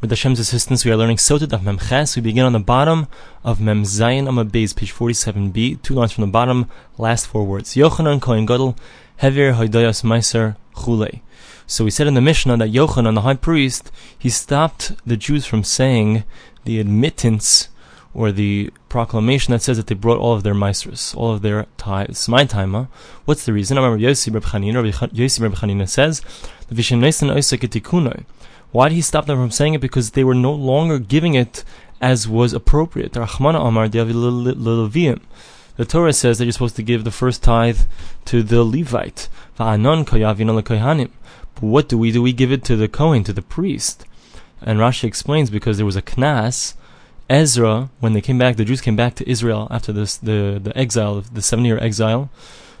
With Hashem's assistance, we are learning Sotah of Mem Ches. We begin on the bottom of Mem Zayin Beis, page 47b, two lines from the bottom, last four words. Yochanan Kohen Gadol, Hevir Hoydayas Meiser Chule. So we said in the Mishnah that Yochanan, the high priest, he stopped the Jews from saying the admittance or the proclamation that says that they brought all of their meisters, all of their tithes. My time, what's the reason? I remember Yossi Reb Chanina, Yossi Reb Chanina says, why did he stop them from saying it? Because they were no longer giving it as was appropriate. The Torah says that you're supposed to give the first tithe to the Levite. But what do we do? We give it to the Kohen, to the priest. And Rashi explains because there was a knas. Ezra, when they came back, the Jews came back to Israel after this, the, the exile, the seven year exile,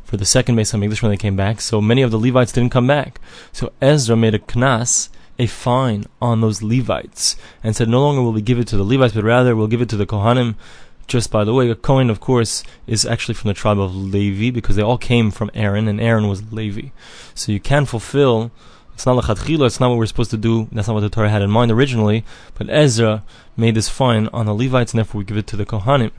for the second Beis Hamikdash when they came back. So many of the Levites didn't come back. So Ezra made a knas a fine on those Levites and said, no longer will we give it to the Levites, but rather we'll give it to the Kohanim. Just by the way, a Kohen, of course, is actually from the tribe of Levi because they all came from Aaron, and Aaron was Levi. So you can fulfill. It's not lechatchila. It's not what we're supposed to do. That's not what the Torah had in mind originally. But Ezra made this fine on the Levites, and therefore we give it to the Kohanim.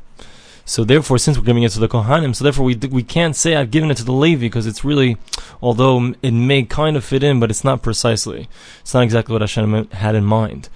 So therefore, since we're giving it to the Kohanim, so therefore we we can't say I've given it to the Levi because it's really, although it may kind of fit in, but it's not precisely. It's not exactly what Hashem had in mind.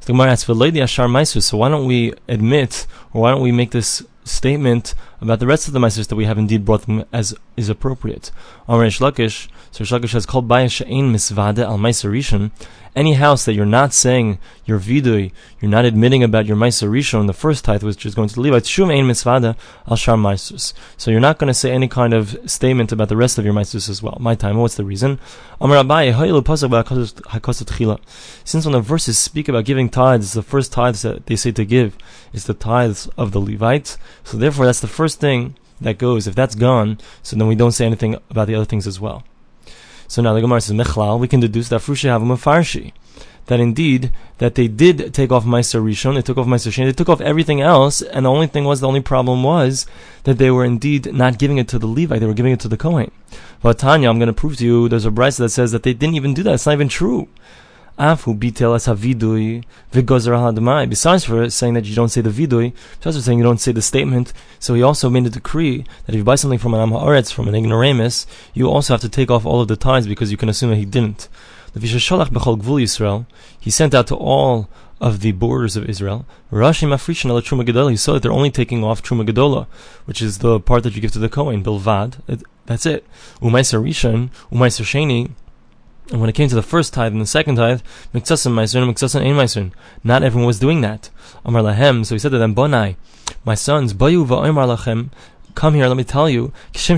So the Gemara asks Ashar Maisus. So why don't we admit, or why don't we make this statement about the rest of the Maisers that we have indeed brought them as is appropriate? Amr Lakish, so Lakish has called Bayah She'ain Misvade al Rishon any house that you're not saying your vidui, you're not admitting about your Maisa the first tithe, which is going to the Levites, Shum Ein Mitzvada Al Shar Maisus. So you're not going to say any kind of statement about the rest of your Maisus as well. My time, what's the reason? Since when the verses speak about giving tithes, the first tithes that they say to give is the tithes of the Levites. So therefore, that's the first thing that goes. If that's gone, so then we don't say anything about the other things as well. So now the Gemara says Mechlal. We can deduce that Frushi have a Farshi. That indeed that they did take off Meiser Rishon, they took off Meiser Sheni, they took off everything else, and the only thing was the only problem was that they were indeed not giving it to the Levite, they were giving it to the Kohen. But Tanya, I'm going to prove to you, there's a brisa that says that they didn't even do that. It's not even true. Afu bitel as havidui v'gozer Besides for saying that you don't say the vidui, besides for saying you don't say the statement, so he also made a decree that if you buy something from an am haaretz, from an ignoramus, you also have to take off all of the tithes because you can assume that he didn't. The Vishalach bechol gvul Yisrael, he sent out to all of the borders of Israel. Rashi mafrishin ala truma gedola. He saw that they're only taking off truma gedola, which is the part that you give to the kohen bilvad. That's it. Umayser rishon. And when it came to the first tithe and the second tithe, miksasim meisun and miksasim ein. Not everyone was doing that. Amar lahem. So he said to them, Bonai, my sons, bayu va'omar lachem. Come here, let me tell you. Just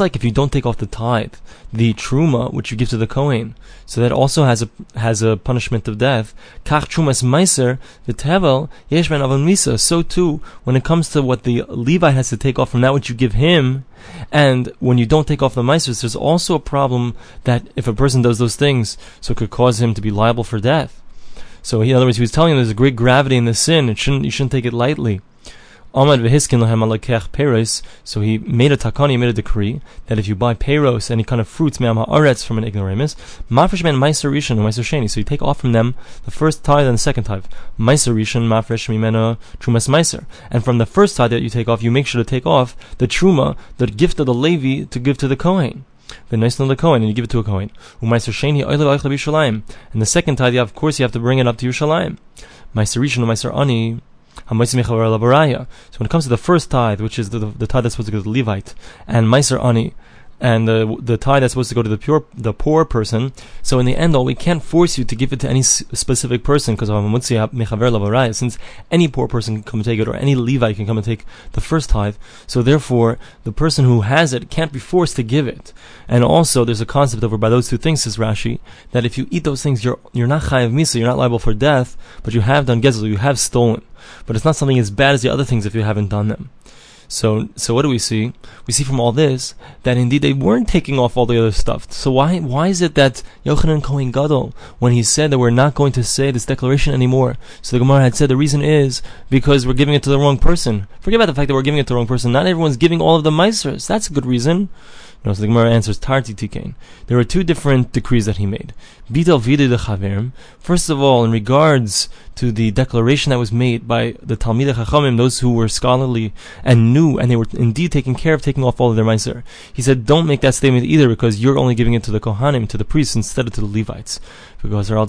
like if you don't take off the tithe, the truma which you give to the kohen, so that also has a has a punishment of death. Meiser v'tevel yeshman. So too, when it comes to what the Levite has to take off from that which you give him, and when you don't take off the meisers, there's also a problem that if a person does those things, so it could cause him to be liable for death. So, in other words, he was telling them there's a great gravity in the sin. It shouldn't you shouldn't take it lightly. Amad v'hiskin alakech peros. So he made a takani, he made a decree that if you buy peros, any kind of fruits, me'am ha'aretz, from an ignoramus, mafresh ben meiser rishon and meiser. So you take off from them the first tithe and the second tithe. Meiser rishon mafresh trumas meiser. And from the first tithe that you take off, you make sure to take off the truma, the gift of the Levi, to give to the Kohen. The nice the Kohen, and you give it to a Kohen. And the second tithe, of course, you have to bring it up to Yerushalayim. Meiser rishon meiser ani. So when it comes to the first tithe, which is the, the, the tithe that's supposed to go to the Levite, and Meiser Ani, and the the tithe that's supposed to go to the pure the poor person. So in the end, all we can't force you to give it to any specific person because since any poor person can come and take it, or any Levite can come and take the first tithe. So therefore, the person who has it can't be forced to give it. And also, there's a concept over by those two things, says Rashi, that if you eat those things, you're you're not chayav misa, you're not liable for death, but you have done gezel, you have stolen. But it's not something as bad as the other things if you haven't done them. So, so what do we see? We see from all this that indeed they weren't taking off all the other stuff. So why, why is it that Yochanan Kohen Gadol, when he said that we're not going to say this declaration anymore, so the Gemara had said the reason is because we're giving it to the wrong person. Forget about the fact that we're giving it to the wrong person. Not everyone's giving all of the meisers. That's a good reason. No, so the Gemara answers Tarti Tikain. There were two different decrees that he made. Bidal Vide de Chaverim. First of all, in regards to the declaration that was made by the Talmidei Chachamim, those who were scholarly and knew, and they were indeed taking care of taking off all of their meiser. He said, don't make that statement either, because you're only giving it to the Kohanim, to the priests, instead of to the Levites. Because they're all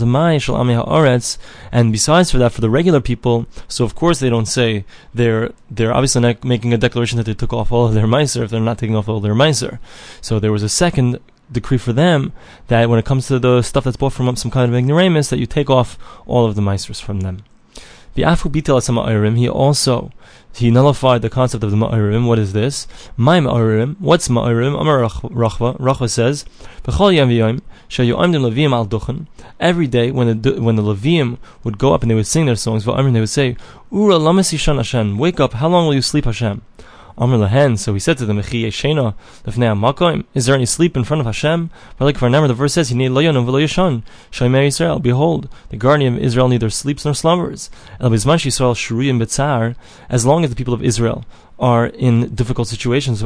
and besides for that, for the regular people, so of course they don't say they're they're obviously not making a declaration that they took off all of their meiser if they're not taking off all their meiser. So there was a second decree for them that when it comes to the stuff that's bought from some kind of ignoramus, that you take off all of the meisters from them. The Afu Bitel he also he nullified the concept of the Ma'irim. What is this? My Ma'irim. What's Ma'irim? Amar Rachva. Rachva says, Every day when the when the Levium would go up and they would sing their songs, they would say, Ura lamasishan Hashem. Wake up. How long will you sleep, Hashem? Amr Lahen, so he said to them, Is there any sleep in front of Hashem? Like for the verse says, Israel, Behold, the guardian of Israel neither sleeps nor slumbers. As long as the people of Israel are in difficult situations,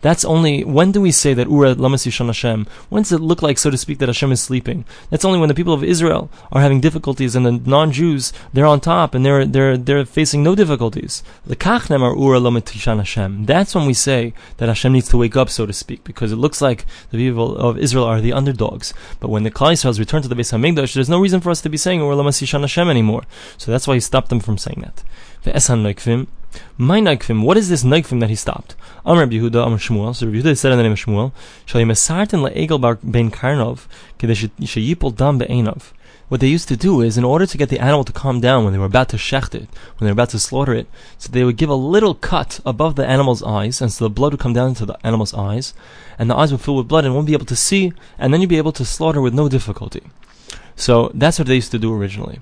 that's only when do we say that Ura Lamas Hashem? When does it look like, so to speak, that Hashem is sleeping? That's only when the people of Israel are having difficulties and the non-Jews they're on top and they're they're they're facing no difficulties. The Kachnem are Ura Lamas Hashem. That's when we say that Hashem needs to wake up, so to speak, because it looks like the people of Israel are the underdogs. But when the Klal Yisrael return to the Beis Hamikdash, there's no reason for us to be saying Ura Lamas Hashem anymore. So that's why he stopped them from saying that. The Esan. My Naikvim, what is this Naikvim that he stopped? Amr Yehuda, Amr Shmuel. So Yehuda said in the name of Shmuel, le'egel bar ben karnov, sheyipol dam be'enov. What they used to do is, in order to get the animal to calm down when they were about to shecht it, when they were about to slaughter it, so they would give a little cut above the animal's eyes, and so the blood would come down into the animal's eyes, and the eyes would fill with blood and won't be able to see, and then you'd be able to slaughter with no difficulty. So that's what they used to do originally.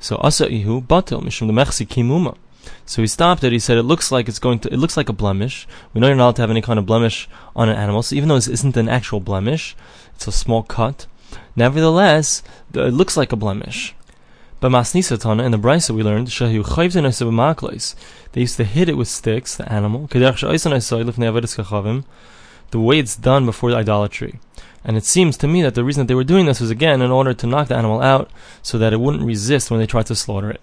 So asa ihu batil mishum kimuma. So he stopped it. He said, "It looks like it's going to. It looks like a blemish. We know you're not allowed to have any kind of blemish on an animal. So even though this isn't an actual blemish, it's a small cut. Nevertheless, it looks like a blemish." But Masnisatana in the Brisa we learned they used to hit it with sticks, the animal. The way it's done before idolatry. And it seems to me that the reason that they were doing this was again in order to knock the animal out so that it wouldn't resist when they tried to slaughter it.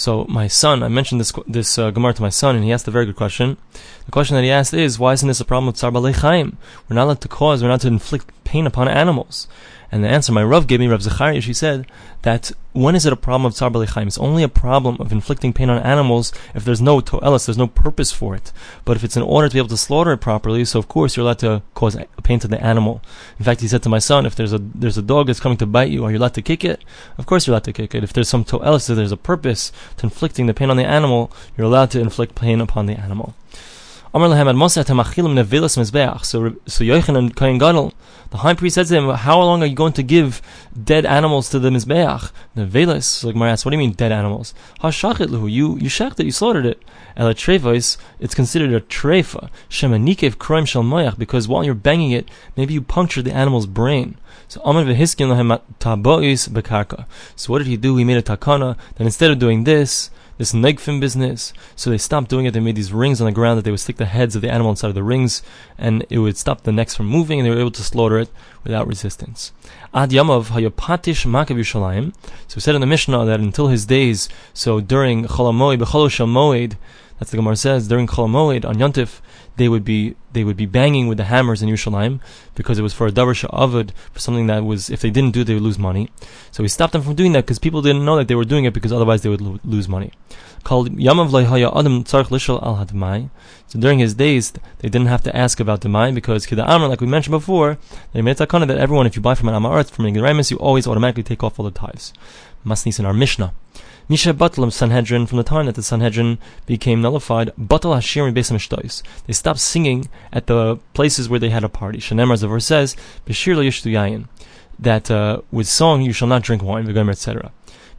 So my son, I mentioned this this uh, Gemara to my son, and he asked a very good question. The question that he asked is, why isn't this a problem with Tsar Chaim? We're not allowed to cause, we're not to inflict pain upon animals. And the answer my Rav gave me, Rav Zachariah, she said that when is it a problem of Tsar Chaim? It's only a problem of inflicting pain on animals if there's no to'elis, there's no purpose for it. But if it's in order to be able to slaughter it properly, so of course you're allowed to cause pain to the animal. In fact, he said to my son, if there's a there's a dog that's coming to bite you, are you allowed to kick it? Of course you're allowed to kick it. If there's some to'elis, if there's a purpose to inflicting the pain on the animal, you're allowed to inflict pain upon the animal. So, so Yochanan Kohen Gadol, the high priest said to him, "How long are you going to give dead animals to the mizbeach?" The velas, like Mar "What do you mean dead animals? Hashachit You you shechted, you slaughtered it. Ela trevois, it's considered a trefa. Shemanikev kroim shel moyach, because while you're banging it, maybe you punctured the animal's brain. So lahem tabois bekarka. So what did he do? He made a takana that instead of doing this this negfim business. So they stopped doing it. They made these rings on the ground that they would stick the heads of the animal inside of the rings, and it would stop the necks from moving, and they were able to slaughter it without resistance. Ad Yamav Hayopatish Makav Yushalayim. So we said in the Mishnah that until his days, so during Cholamoid, Becholoshal Moed, that's the Gemara says, during Cholamoid on Yontif, they would be they would be banging with the hammers in Yerushalayim because it was for a davar sha'avad, for something that was if they didn't do it they would lose money. So he stopped them from doing that because people didn't know that they were doing it because otherwise they would lo- lose money. Called Yamav adam lishal al hadmai. So during his days they didn't have to ask about demai because kida amr like we mentioned before they made a takana that everyone if you buy from an amaret from an you always automatically take off all the tithes. Masnis in our Mishnah. Misha Batlam Sanhedrin, from the time that the Sanhedrin became nullified, Batal Hashirim Beis They stopped singing at the places where they had a party. Shanemar, as says, Bashir lo that uh, with song you shall not drink wine, etc.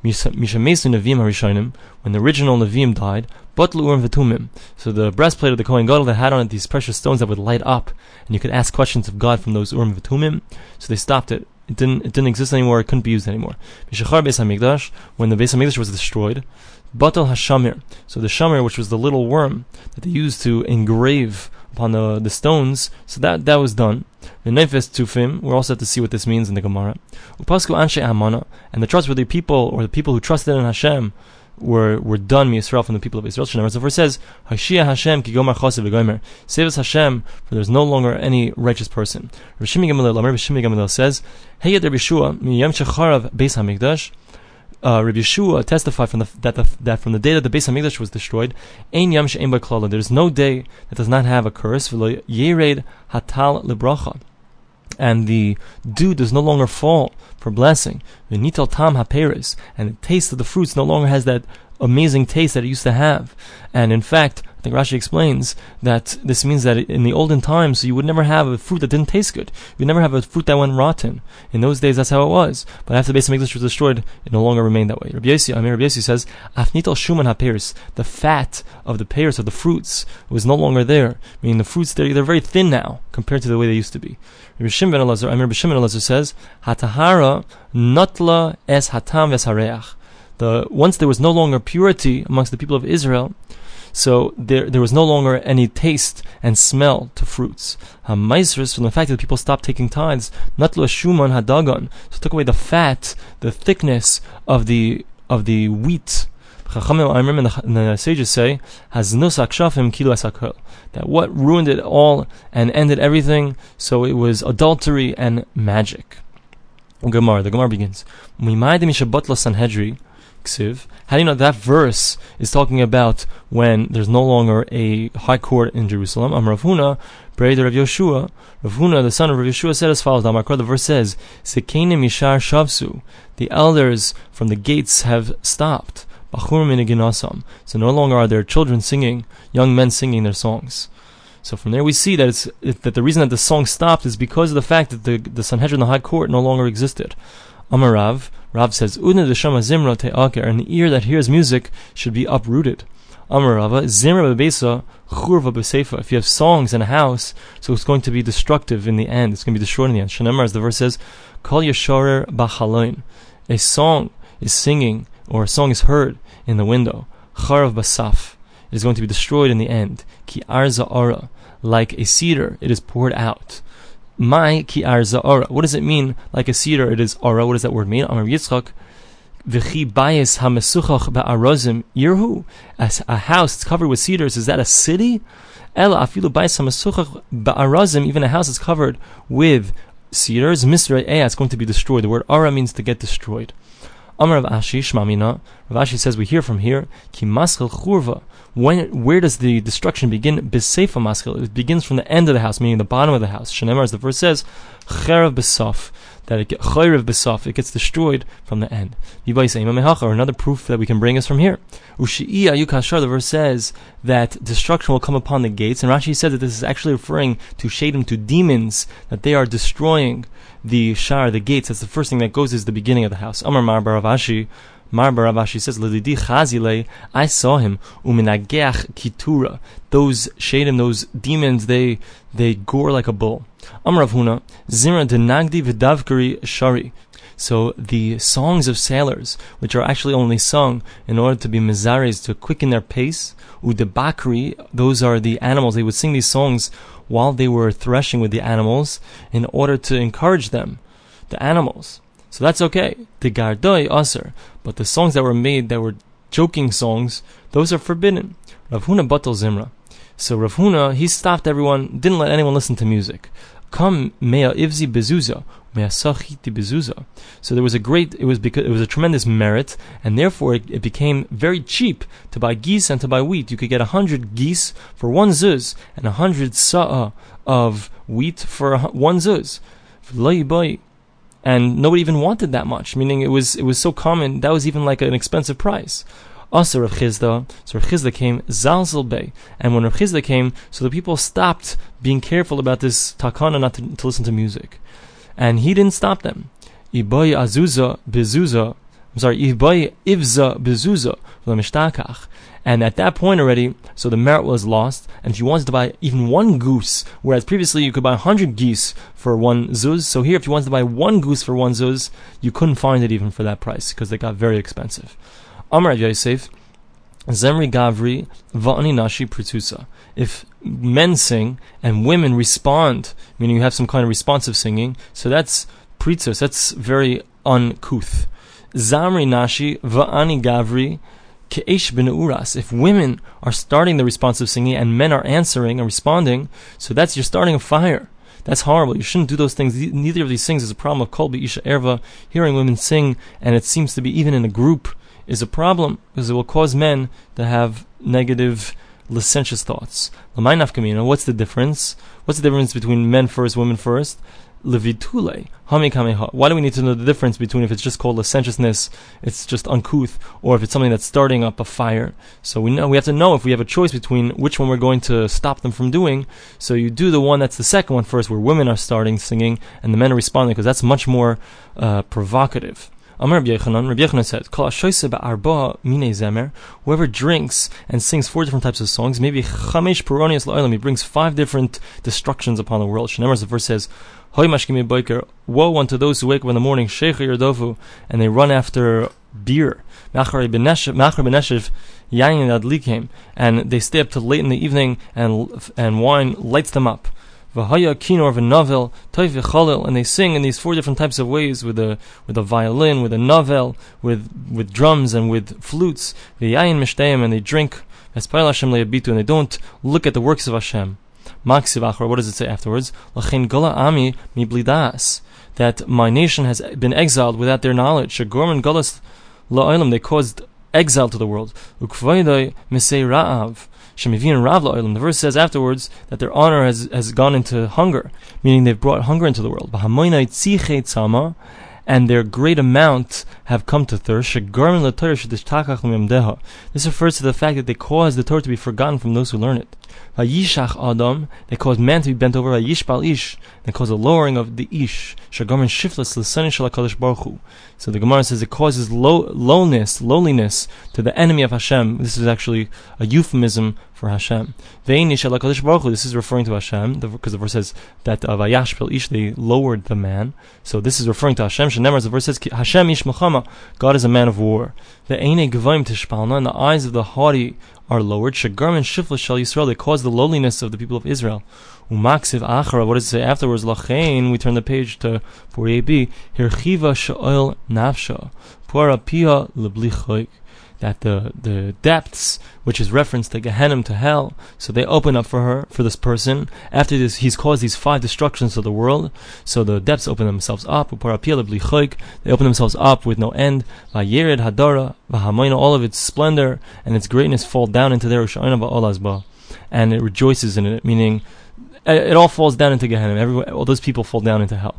Misha Mesu Navim Harishonim, when the original Nevim died, Batlu Urim Vetumim. So the breastplate of the Kohen Gadol that had on it these precious stones that would light up, and you could ask questions of God from those Urim Vetumim. So they stopped it. It didn't, it didn't exist anymore, it couldn't be used anymore. Mishachar Beis HaMikdash, when the Beis HaMikdash was destroyed, Batal Hashamir, so the Shamir, which was the little worm that they used to engrave upon the, the stones. So that that was done. The Nefes Tufim, we're also have to see what this means in the Gemara. Upasku Anshe Amana, and the trustworthy people, or the people who trusted in Hashem, were were done Yisrael from the people of Israel. Shemar verse says, "Hashia Hashem ki chasev v'gomer." Save us Hashem, for there is no longer any righteous person. Rav Shimi Gamaliel, Rav Shimi Gamaliel says, "Hey Rabbi Yeshua, miyam shecharav beis hamikdash." Uh, Rabbi Yeshua testified from the, that, the, that from the day that the Beis Hamikdash was destroyed, Ein Yam She'en. There is no day that does not have a curse. V'lo Yered Hatal Libracha and the dew does no longer fall for blessing. V'nital tam haperis, and the taste of the fruits no longer has that amazing taste that it used to have. And in fact, I think Rashi explains that this means that in the olden times, you would never have a fruit that didn't taste good. You would never have a fruit that went rotten. In those days, that's how it was. But after the Beis Hamikdash was destroyed, it no longer remained that way. Rabbi Yossi, I mean, Rabbi Yossi says, Afnital shuman haperis, the fat of the pears, of the fruits, was no longer there. Meaning the fruits, they're, they're very thin now, compared to the way they used to be. Rabbi Shimon ben Elazar, I mean, Rabbi Shimon Elazar says, Hatahara notla es hatam vesareach the once there was no longer purity amongst the people of Israel, so there there was no longer any taste and smell to fruits. Uh, Hamaisris from the fact that people stopped taking tithes, natlo shuman hadagon, so took away the fat, the thickness of the of the wheat. Chachamim, I remember the, sages say, "Has shafim kilo That what ruined it all and ended everything, so it was adultery and magic. Gemara, the Gemara begins. Sanhedri, Ksiv. How do you know that verse is talking about when there's no longer a high court in Jerusalem? I'm Rav Huna, Yeshua. Rav Huna, the son of Rav Yeshua, said as follows. The verse says, Sekenim Mishar Shavsu. The elders from the gates have stopped. So no longer are there children singing, young men singing their songs. So from there we see that it's that the reason that the song stopped is because of the fact that the the Sanhedrin, the High Court, no longer existed. Amarav, Rav says, Udna deshama zimra te'aker, an ear that hears music should be uprooted. Amarava, zimra bebesa, churva besefa. If you have songs in a house, so it's going to be destructive in the end. It's going to be destroyed in the end. Shanemar, as the verse says, Kol yeshorer bachaloin. A song is singing, or a song is heard in the window. Charav basaf. It is going to be destroyed in the end. Ki arza ara. Like a cedar, it is poured out. My ki arza ora. What does it mean? Like a cedar, it is ora. What does that word mean? Amar Yitzchak. V'chi bayis hamesuchach ba'arozim yirhu. A house that's covered with cedars, is that a city? Ela afilu bayis hamesuchach ba'arozim. Even a house that's covered with cedars. Misra eh, it's going to be destroyed. The word ara means to get destroyed. Amar of Ashi Shmamina. Rav Ashi says we hear from here ki maschel churva when where does the destruction begin? B'seifa maskil. It begins from the end of the house, meaning the bottom of the house. Shenemar, as the verse says, cherav b'sof. That it gets b'sof. It gets destroyed from the end. Or another proof that we can bring is from here. The verse says that destruction will come upon the gates, and Rashi said that this is actually referring to shadim to demons that they are destroying the shar, the gates. That's the first thing that goes is the beginning of the house. Amar Mar Baravashi. Mar Baravashi says, Lididi Chazile, I saw him, uminageach kitura. Those shadim, those demons, they they gore like a bull. Amravhuna, Zimra denagdi v'davkari shari. So the songs of sailors, which are actually only sung in order to be mizares, to quicken their pace, udebakri, those are the animals. They would sing these songs while they were threshing with the animals in order to encourage them, the animals. So that's okay. The gardoi aser, but the songs that were made that were joking songs, those are forbidden. Rav batal zimra. So Rav Huna, he stopped everyone, didn't let anyone listen to music. Come mea ivzi bezuza, mea sachiti bezuza. So there was a great, it was because it was a tremendous merit, and therefore it, it became very cheap to buy geese and to buy wheat. You could get a hundred geese for one zuz, and a hundred sa'a of wheat for one zuz and nobody even wanted that much. Meaning it was it was so common that was even like an expensive price. Also, Rav Chisda, so Rav Chisda came Zalzal Bey, and when Rav Chisda came, so the people stopped being careful about this takana not to, to listen to music, and he didn't stop them. Iboy azuza bezuza, I'm sorry, Iboy ivza bezuza. And at that point already, so the merit was lost. And if you wanted to buy even one goose, whereas previously you could buy 100 geese for one zuz, so here if you wanted to buy one goose for one zuz, you couldn't find it even for that price because they got very expensive. Amr Yosef, Zemri Gavri, Va'ani Nashi Pritusa. If men sing and women respond, meaning you have some kind of responsive singing. So that's pritzos. That's very uncouth. Zamri nashi va'ani gavri ke'esh uras. If women are starting the responsive singing and men are answering and responding, so that's you're starting a fire. That's horrible. You shouldn't do those things. Neither of these things is a problem of kolbi isha erva. Hearing women sing, and it seems to be even in a group, is a problem because it will cause men to have negative licentious thoughts. What's the difference? What's the difference between men first, women first? Levitule. Why do we need to know the difference between if it's just called licentiousness, it's just uncouth, or if it's something that's starting up a fire? So we know we have to know if we have a choice between which one we're going to stop them from doing. So you do the one that's the second one first, where women are starting singing and the men are responding, because that's much more uh, provocative. Amar Rabbi Yochanan, Rabbi said, Kol zemer, whoever drinks and sings four different types of songs, maybe chamesh peronius la'olam, he brings five different destructions upon the world. Shenemar, the verse says, Hoy mashkimi boiker, woe unto those who wake up in the morning, sheikh yerdovu, and they run after beer. Machar beneshev, yayin adlikim, and they stay up till late in the evening, and and wine lights them up. V'haya kinor v'novel toiv v'cholil, and they sing in these four different types of ways with a with a violin, with a novel, with with drums and with flutes. V'yayin mishtayim, and they drink. Espayil Hashem le'abitu, and they don't look at the works of Hashem. Maksiv achor, what does it say afterwards? Lachin gola ami mi blidas, that my nation has been exiled without their knowledge. Shagorman golas la'olam, they caused exile to the world. Ukvaydoi misei ra'av Shemivin Rav The verse says afterwards that their honor has, has gone into hunger, meaning they've brought hunger into the world. And their great amount have come to thirst. This refers to the fact that they cause the Torah to be forgotten from those who learn it. Vayishach Adam, they cause man to be bent over. Vayishbal Ish, they cause a lowering of the Ish. Shagomen shiftless l'sani shalakadosh baruch Hu. So the Gemara says it causes low, lowness, lowliness to the enemy of Hashem. This is actually a euphemism for Hashem. This is referring to Hashem because the verse says that uh, Vayashpil Ish they lowered the man. So this is referring to Hashem. Shenemar, the verse says Hashem Ish Muhammad, God is a man of war. The Gvaim Tishpalna, and the eyes of the haughty are lowered. Shagarm and Shifla Shal Yisrael, they cause the lowliness of the people of Israel. Umaksiv Achara, what does it say afterwards? Lachain, we turn the page to 48b. Hirchiva Sha'ol Nafsha, Puara Leblichoik that the, the depths, which is reference to Gehenna to hell, so they open up for her, for this person. After this, he's caused these five destructions of the world, so the depths open themselves up. They open themselves up with no end. All of its splendor and its greatness fall down into their and it rejoices in it, meaning Uh, it all falls down into Gehenna. Everyone, all those people fall down into hell.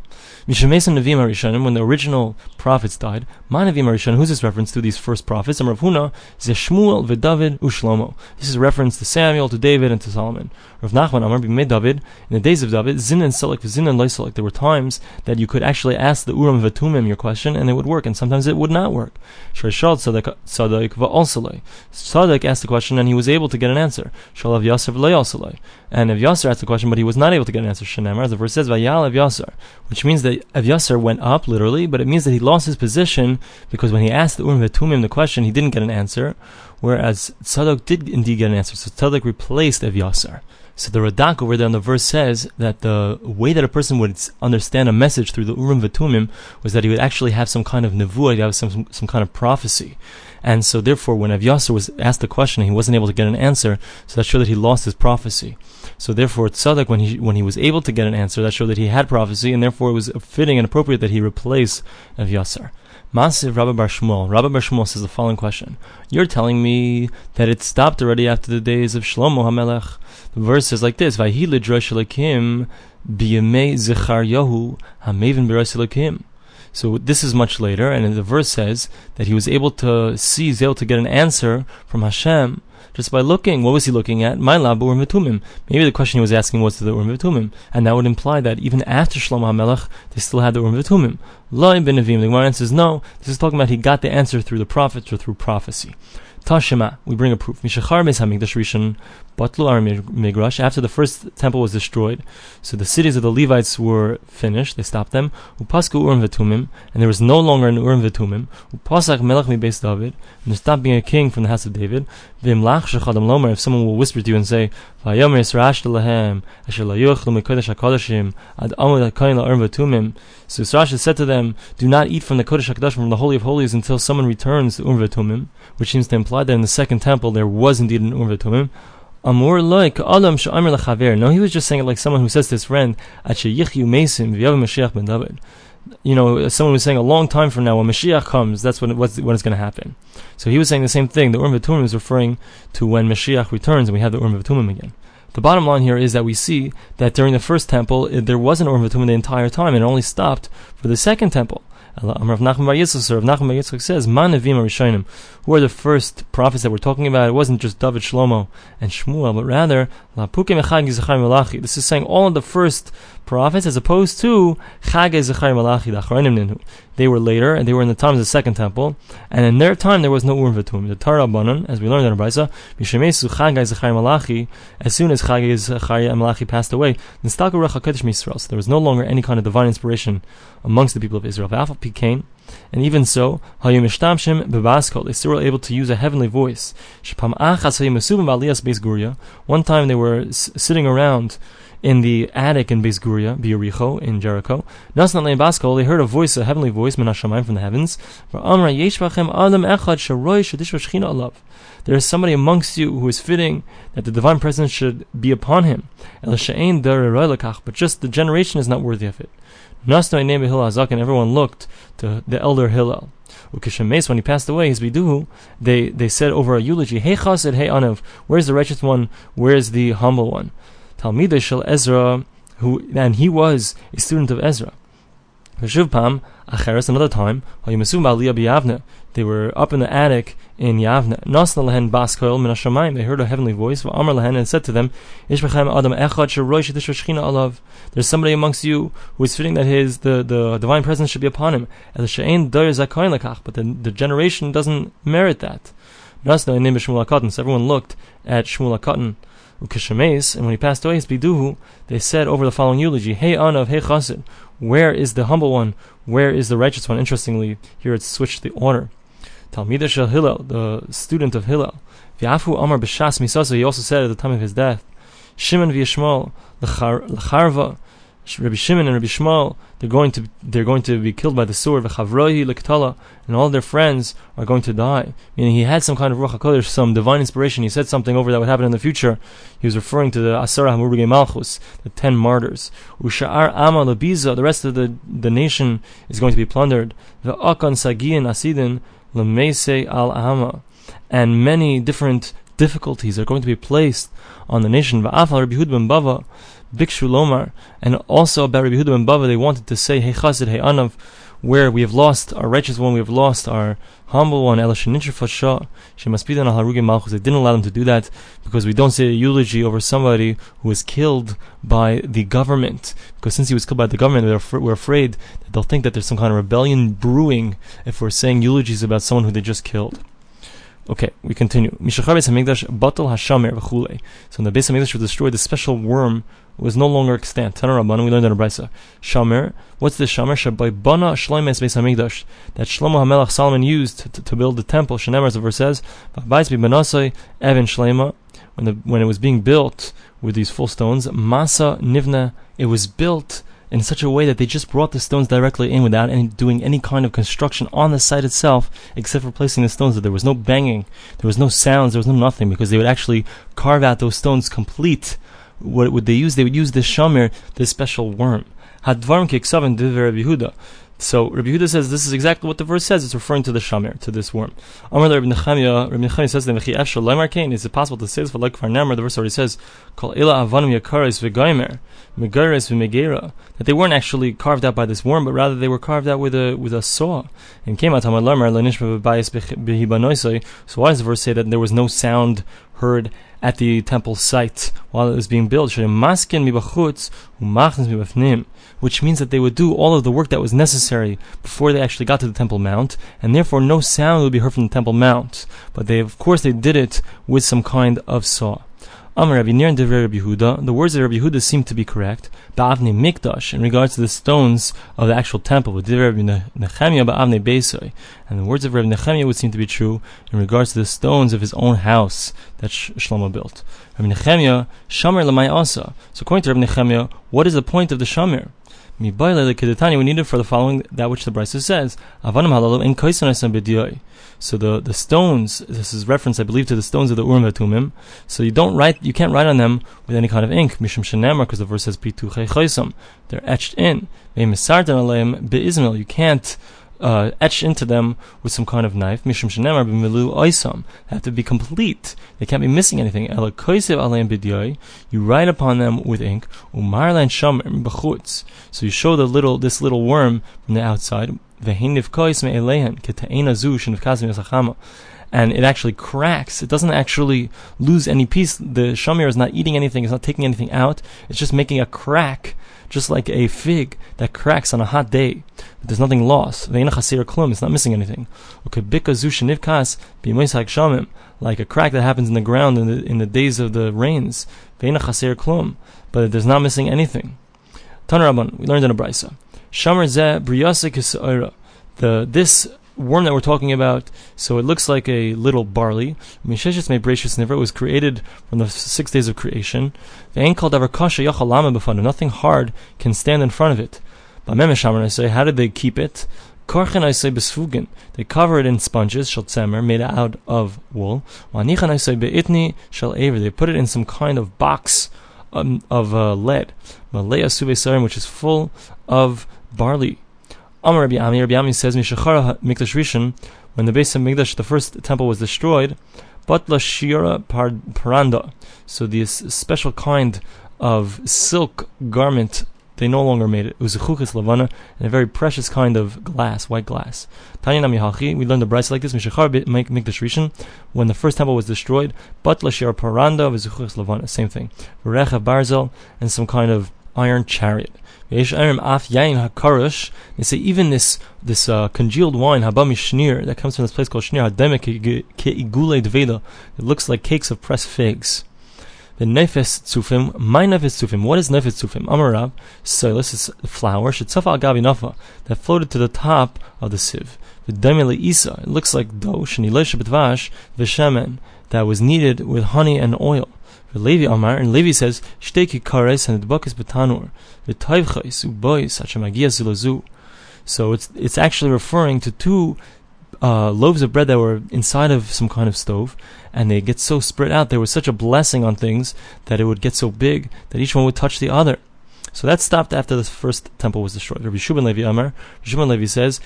Mishamesim Nevi'im Arishanim, when the original prophets died, Ma Nevi'im Arishanim, who's this reference to these first prophets? And Rav Huna, Zeshmuel, V'David, Ushlomo. This is a reference to Samuel, to David, and to Solomon. Rav Nachman Amar David, in the days of David, Zin and Selek, Zin and Loiselek, there were times that you could actually ask the Urim V'Tumim your question, and it would work, and sometimes it would not work. Shreshal Tzadok V'Olselei. Tzadok asked the question, and he was able to get an answer. Shalav Yasser V'Loyolselei. And if Yasser asked the question, but he was not able to get an answer, Shenemar, the verse says, Yasser, which means that Yasser went up, literally, but it means that he lost his position, because when he asked the Urim V'Tumim the question, he didn't get an answer, whereas Tzadok did indeed get an answer, so Tzadok replaced Ev Yasser. So the Radak over there in the verse says that the way that a person would understand a message through the Urim V'Tumim was that he would actually have some kind of nevuah, have some, some kind of prophecy. And so therefore, when Avyasar was asked the question, he wasn't able to get an answer, so that showed that he lost his prophecy. So therefore, Tzadok, when he, when he was able to get an answer, that showed that he had prophecy, and therefore it was fitting and appropriate that he replace Avyasar. Masiv Rabbi Bar Shmuel. Rabbi Bar Shmuel says the following question. You're telling me that it stopped already after the days of Shlomo HaMelech. The verse says like this, Vahi l'drosh Elokim b'yemei zichar Yahu hamevin b'ros Elokim. So this is much later, and the verse says that he was able to see, able to get an answer from Hashem just by looking. What was he looking at? My lab Urim V'Tumim. Maybe the question he was asking was to the Urim and that would imply that even after Shlomo HaMelech, they still had the Urim V'Tumim. Lo ben The Gemara says no. This is talking about he got the answer through the prophets or through prophecy. Tashema, we bring a proof. Mishachar Beis Hamikdash Rishon Batlu Migrash, after the first temple was destroyed, so the cities of the Levites were finished, they stopped them, Upasku Urim Vetumim, and there was no longer an Urim Vetumim, Upasak Melech Mi Beis David, and there stopped being a king from the house of David, Vimlach Shechadam Lomer, if someone will whisper to you and say, Vayomer Yisrash Lahem, Asher La Yuchlu Mekodesh HaKodeshim, Ad Amud HaKoyin La Urim Vetumim, so Yisrash said to them, do not eat from the Kodesh HaKadosh, from the Holy of Holies, until someone returns the Urim Vetumim, which seems to imply that in the second temple there was indeed an Urim Vetumim, Amor like Adam she'amer lechaver. No, he was just saying it like someone who says to his friend, "At sheyichyu mesim v'yav Mashiach ben David." You know, someone was saying a long time from now when Mashiach comes, that's when what's when it's going to happen. So he was saying the same thing. The Urim V'Tumim is referring to when Mashiach returns and we have the Urim V'Tumim again. The bottom line here is that we see that during the first temple eh, there was an Urim V'Tumim the entire time, and it only stopped for the second temple. Um, Rav Nachman Bar Yitzchak, Rav Nachman Bar Yitzchak says, "Man Nevim Rishonim." Who are the first prophets that we're talking about? It wasn't just David, Shlomo, and Shmuel, but rather This is saying all of the first prophets, as opposed to Chag Zechar Malachi, the They were later, and they were in the times of the second temple, and in their time there was no Urim. The Torah as we learned in Brisa, Mishemesu Chag Zechar Malachi. As soon as Chag Zechar Malachi passed away. So there was no longer any kind of divine inspiration amongst the people of Israel. Alpha Pikain. And even so, they still were able to use a heavenly voice. One time they were sitting around in the attic in Beis Guria, Biaricho, in Jericho. Nasnat Baskol, they heard a voice, a heavenly voice, Menashamayim from the heavens. There is somebody amongst you who is fitting that the divine presence should be upon him. But just the generation is not worthy of it. and everyone looked to the elder Hillel. When he passed away, his biduhu, they, they said over a eulogy, Hey chassid, hey anav, where's the righteous one, where's the humble one? Talmidei shel Ezra, who and he was a student of Ezra. V'shuvpam acheres another time. They were up in the attic in Yavne. Nasna lehen baskoil min hashamayim. They heard a heavenly voice. V'amar lehen and said to them, Ish b'chem adam echad sheroy shedish v'shchina alav. There's somebody amongst you who is fitting that his the, the divine presence should be upon him. El she'ein doyer zakayin lekach. But the, the generation doesn't merit that. Nasna enim b'shmul So everyone looked at Shmuel HaKatan And when he passed away, his biduhu, they said over the following eulogy, Hey Anav, Hey Chassid, where is the humble one? Where is the righteous one? Interestingly, here it's switched the order. Talmida Shel Hillel, the student of Hillel. V'afu Amar B'Shas Misasa, he also said at the time of his death, Shimon v'Yishmael, L'charva, Rabbi Shimon and Rabbi Shmuel, they're going to they're going to be killed by the sword. V'chavrohi l'ktala, and all their friends are going to die. Meaning he had some kind of ruach hakodesh, some divine inspiration. He said something over that would happen in the future. He was referring to the Asara Hamurugei Malchus, the ten martyrs. Usha'ar Ama Labiza, the rest of the, the nation is going to be plundered. The V'akan Sagian Asidin Lemese al Ama, and many different difficulties are going to be placed on the nation. V'afal Rabbi Hud ben Bava. Bikshu Lomar, and also about Rabbi Huda and Bava, they wanted to say, Hey Chazid, Hey Anav, where we have lost our righteous one, we have lost our humble one, El Fasha, she must be done al Harugim Malchus. They didn't allow them to do that because we don't say a eulogy over somebody who was killed by the government. Because since he was killed by the government, we're, af- we're afraid that they'll think that there's some kind of rebellion brewing if we're saying eulogies about someone who they just killed. Okay, we continue. So when the Beis Hamikdash was destroyed, the special worm was no longer extant. Tanar Rabban, we learned in a brisa. Shamer, what's the shamer? Shabai bana shleimes Beis Hamikdash that Shlomo Hamelach Solomon used to, to, build the temple. Shenemar, as the verse says, evan. When the when it was being built with these full stones, masa nivna, it was built in such a way that they just brought the stones directly in without any, doing any kind of construction on the site itself, except for placing the stones. That There was no banging, there was no sounds, there was no nothing, because they would actually carve out those stones complete. What would they use? They would use this shamir, this special worm. Hadvarm kiksav diver Yehuda. So Rabbi Yehuda says this is exactly what the verse says. It's referring to the shamir, to this worm. Amar Rabbi Nechemia, Rabbi Nechemia says that Is it possible to say this for like Farnamer? The verse already says, "Kol ela avanim yakaris v'gaimer, megaris v'megera." That they weren't actually carved out by this worm, but rather they were carved out with a with a saw. And came out Hamad Lamar lenishma v'bayis So why does the verse say that there was no sound heard at the temple site while it was being built? which means that they would do all of the work that was necessary before they actually got to the Temple Mount, and therefore no sound would be heard from the Temple Mount. But they, of course, they did it with some kind of saw. The words of Rabbi Yehuda seem to be correct. In regards to the stones of the actual temple, with Rabbi Nechemia ba'avne beisoi. And the words of Rabbi Nechemia would seem to be true in regards to the stones of his own house that Shlomo built. Rabbi Nechemia, Shamer asa. So according to Rabbi Nechemia, what is the point of the Shamer? We need it for the following that which the Brisa says. So the, the stones, this is reference, I believe, to the stones of the Urim Tumim. So you don't write, you can't write on them with any kind of ink, mishum because the verse says They're etched in. You can't uh, etched into them with some kind of knife. Mishum shenemar b'milu oisam. They have to be complete. They can't be missing anything. Ela koisev. You write upon them with ink. B'chutz. So you show the little this little worm from the outside. Kois me'elehen shenivkazim and it actually cracks. It doesn't actually lose any piece. The shamir is not eating anything. It's not taking anything out. It's just making a crack just like a fig that cracks on a hot day. But There's nothing lost. It's not missing anything. Like a crack that happens in the ground in the, in the days of the rains. But there's not missing anything. Tanarabban, we learned in a brisa. Shamar The this worm that we're talking about, so it looks like a little barley. It was created from the six days of creation. Nothing hard can stand in front of it. I say, how did they keep it? Korchen I say besfugen. They cover it in sponges, shaltzemer, made out of wool. Wanichan I say beitni shall aver. They put it in some kind of box um, of uh, lead. Malaya suve which is full of barley. Amar Rabbi Ami, Rabbi Ami says, Mishachara Mikdash Rishon, when the base of Mikdash, the first temple was destroyed, but la shira paranda, so this special kind of silk garment they no longer made it. It was a lavana and a very precious kind of glass, white glass. Tanya namihachi, we learned the brisa like this. Mishachar mikdash rishon when the first temple was destroyed. But lashir paranda a lavana, same thing. Recha barzel and some kind of iron chariot. They say even this this uh, congealed wine, habami shnir, that comes from this place called shnir, it looks like cakes of pressed figs. The nefes tzufim, my nefes tzufim. What is nefes tzufim? Amarav, silas is flour, shetzafa al gabi nafa, that floated to the top of the sieve. The demile isa, it looks like dough, shenilesh betvash, v'shemen, that was kneaded with honey and oil. Levi Amar, and Levi says, Shteki kares and dbakis betanur, v'tayvchais ubois hachemagia zilazu. So it's it's actually referring to two uh, loaves of bread that were inside of some kind of stove, and they get so spread out. There was such a blessing on things that it would get so big that each one would touch the other. So that stopped after the first temple was destroyed. Rabbi Shubin Levi Amar, Shubin Levi says,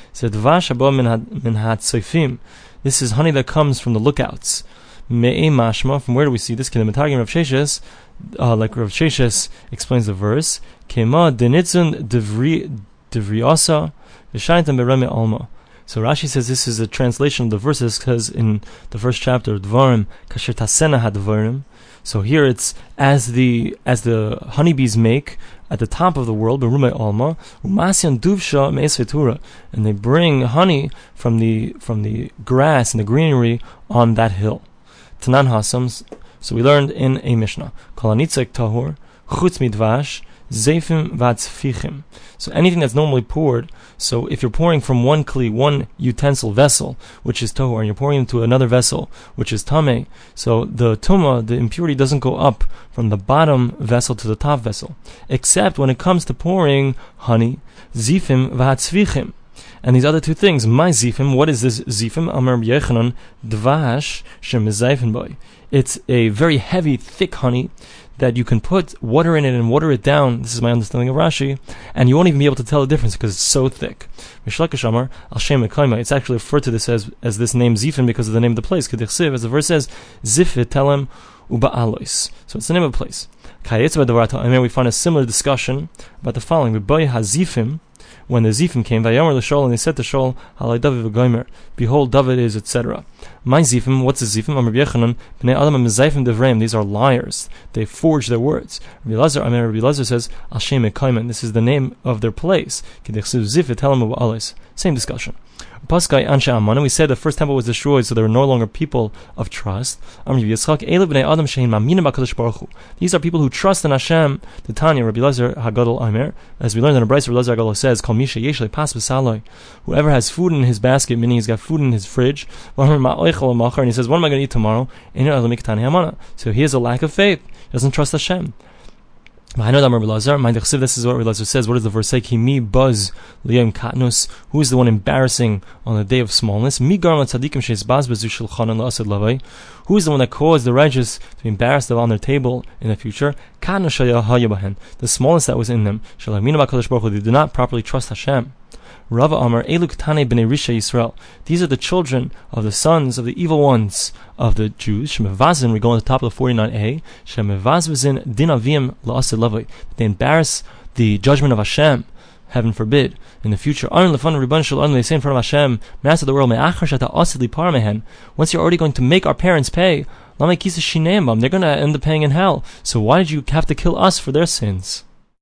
This is honey that comes from the lookouts. Me'e mashma. From where do we see this? Kinematagim Rav Sheshes, uh, like Rav Sheshes explains the verse. Kema denitzun devri devriasa v'shayintam bereme alma. So Rashi says this is a translation of the verses because in the first chapter of Dvarim, kasher tasena had Dvarim. So here it's as the as the honeybees make at the top of the world, berume alma, umasyan duvsha me'esvetura, and they bring honey from the from the grass and the greenery on that hill. Tanan Hasams. So we learned in a Mishnah. Kolanitzek tahur, chutz midvash, zefim vatzfichim. So anything that's normally poured, so if you're pouring from one kli, one utensil vessel, which is tahor, and you're pouring into another vessel, which is tame, so the tuma, the impurity doesn't go up from the bottom vessel to the top vessel, except when it comes to pouring honey, zifim vatzvichim. And these other two things, my zifim, what is this zifim? Amar Yochanan, dvash shem boy. It's a very heavy, thick honey that you can put water in it and water it down. This is my understanding of Rashi, and you won't even be able to tell the difference because it's so thick. Mishlakish Amar al Shem It's actually referred to this as as this name Zifim because of the name of the place. Kedichsiv, as the verse says, Zifit telem uba alois. So it's the name of a place. And then we find a similar discussion about the following: Hazifim when the Zifim came, Vayomer L'Shol, and they said to Shol, Halai David v'goymer, Behold, David is, etc. My zifim, what's a zifim? Amr Yochanan, b'nei adam mezayfim devreim. These are liars. They forge their words. Rabbi Lazar, Amr Rabbi Lazar says, Hashem Ekaiman. This is the name of their place. Kedechsu helam Same discussion. Paskai Anshe Amana, we said the first temple was destroyed, so there were no longer people of trust. These are people who trust in Hashem. The Tanya, Rabbi Lazar Hagadol Aimer, as we learned in a brisa, Rabbi Lazar Hagadol says, Kal Misha Yeshle Pas Whoever has food in his basket, meaning he's got food in his fridge, and he says, What am I going to eat tomorrow? So he has a lack of faith. He doesn't trust Hashem. This is what Rabbi Lazar says. What does the verse say? Kimi buzz liyam katnus. Who is the one embarrassing on the day of smallness? Mi garma tzadikim sheis baz bezu shulchanan la'asad. Who is the one that caused the righteous to be embarrassed on their table in the future? Katnus shayahayabahen. The smallness that was in them. Shalamina b'kadosh baruch They did not properly trust Hashem. Rava Amar Elu Ktane Bnei Risha Yisrael. These are the children of the sons of the evil ones of the Jews. Shemevazin, we go on the top of the 49a. Shemevazvazin Dinavim La'asir Lavai. They embarrass the judgment of Hashem. Heaven forbid. In the future, they say in front of Hashem, Master of the world, once you're already going to make our parents pay, they're going to end up paying in hell. So why did you have to kill us for their sins?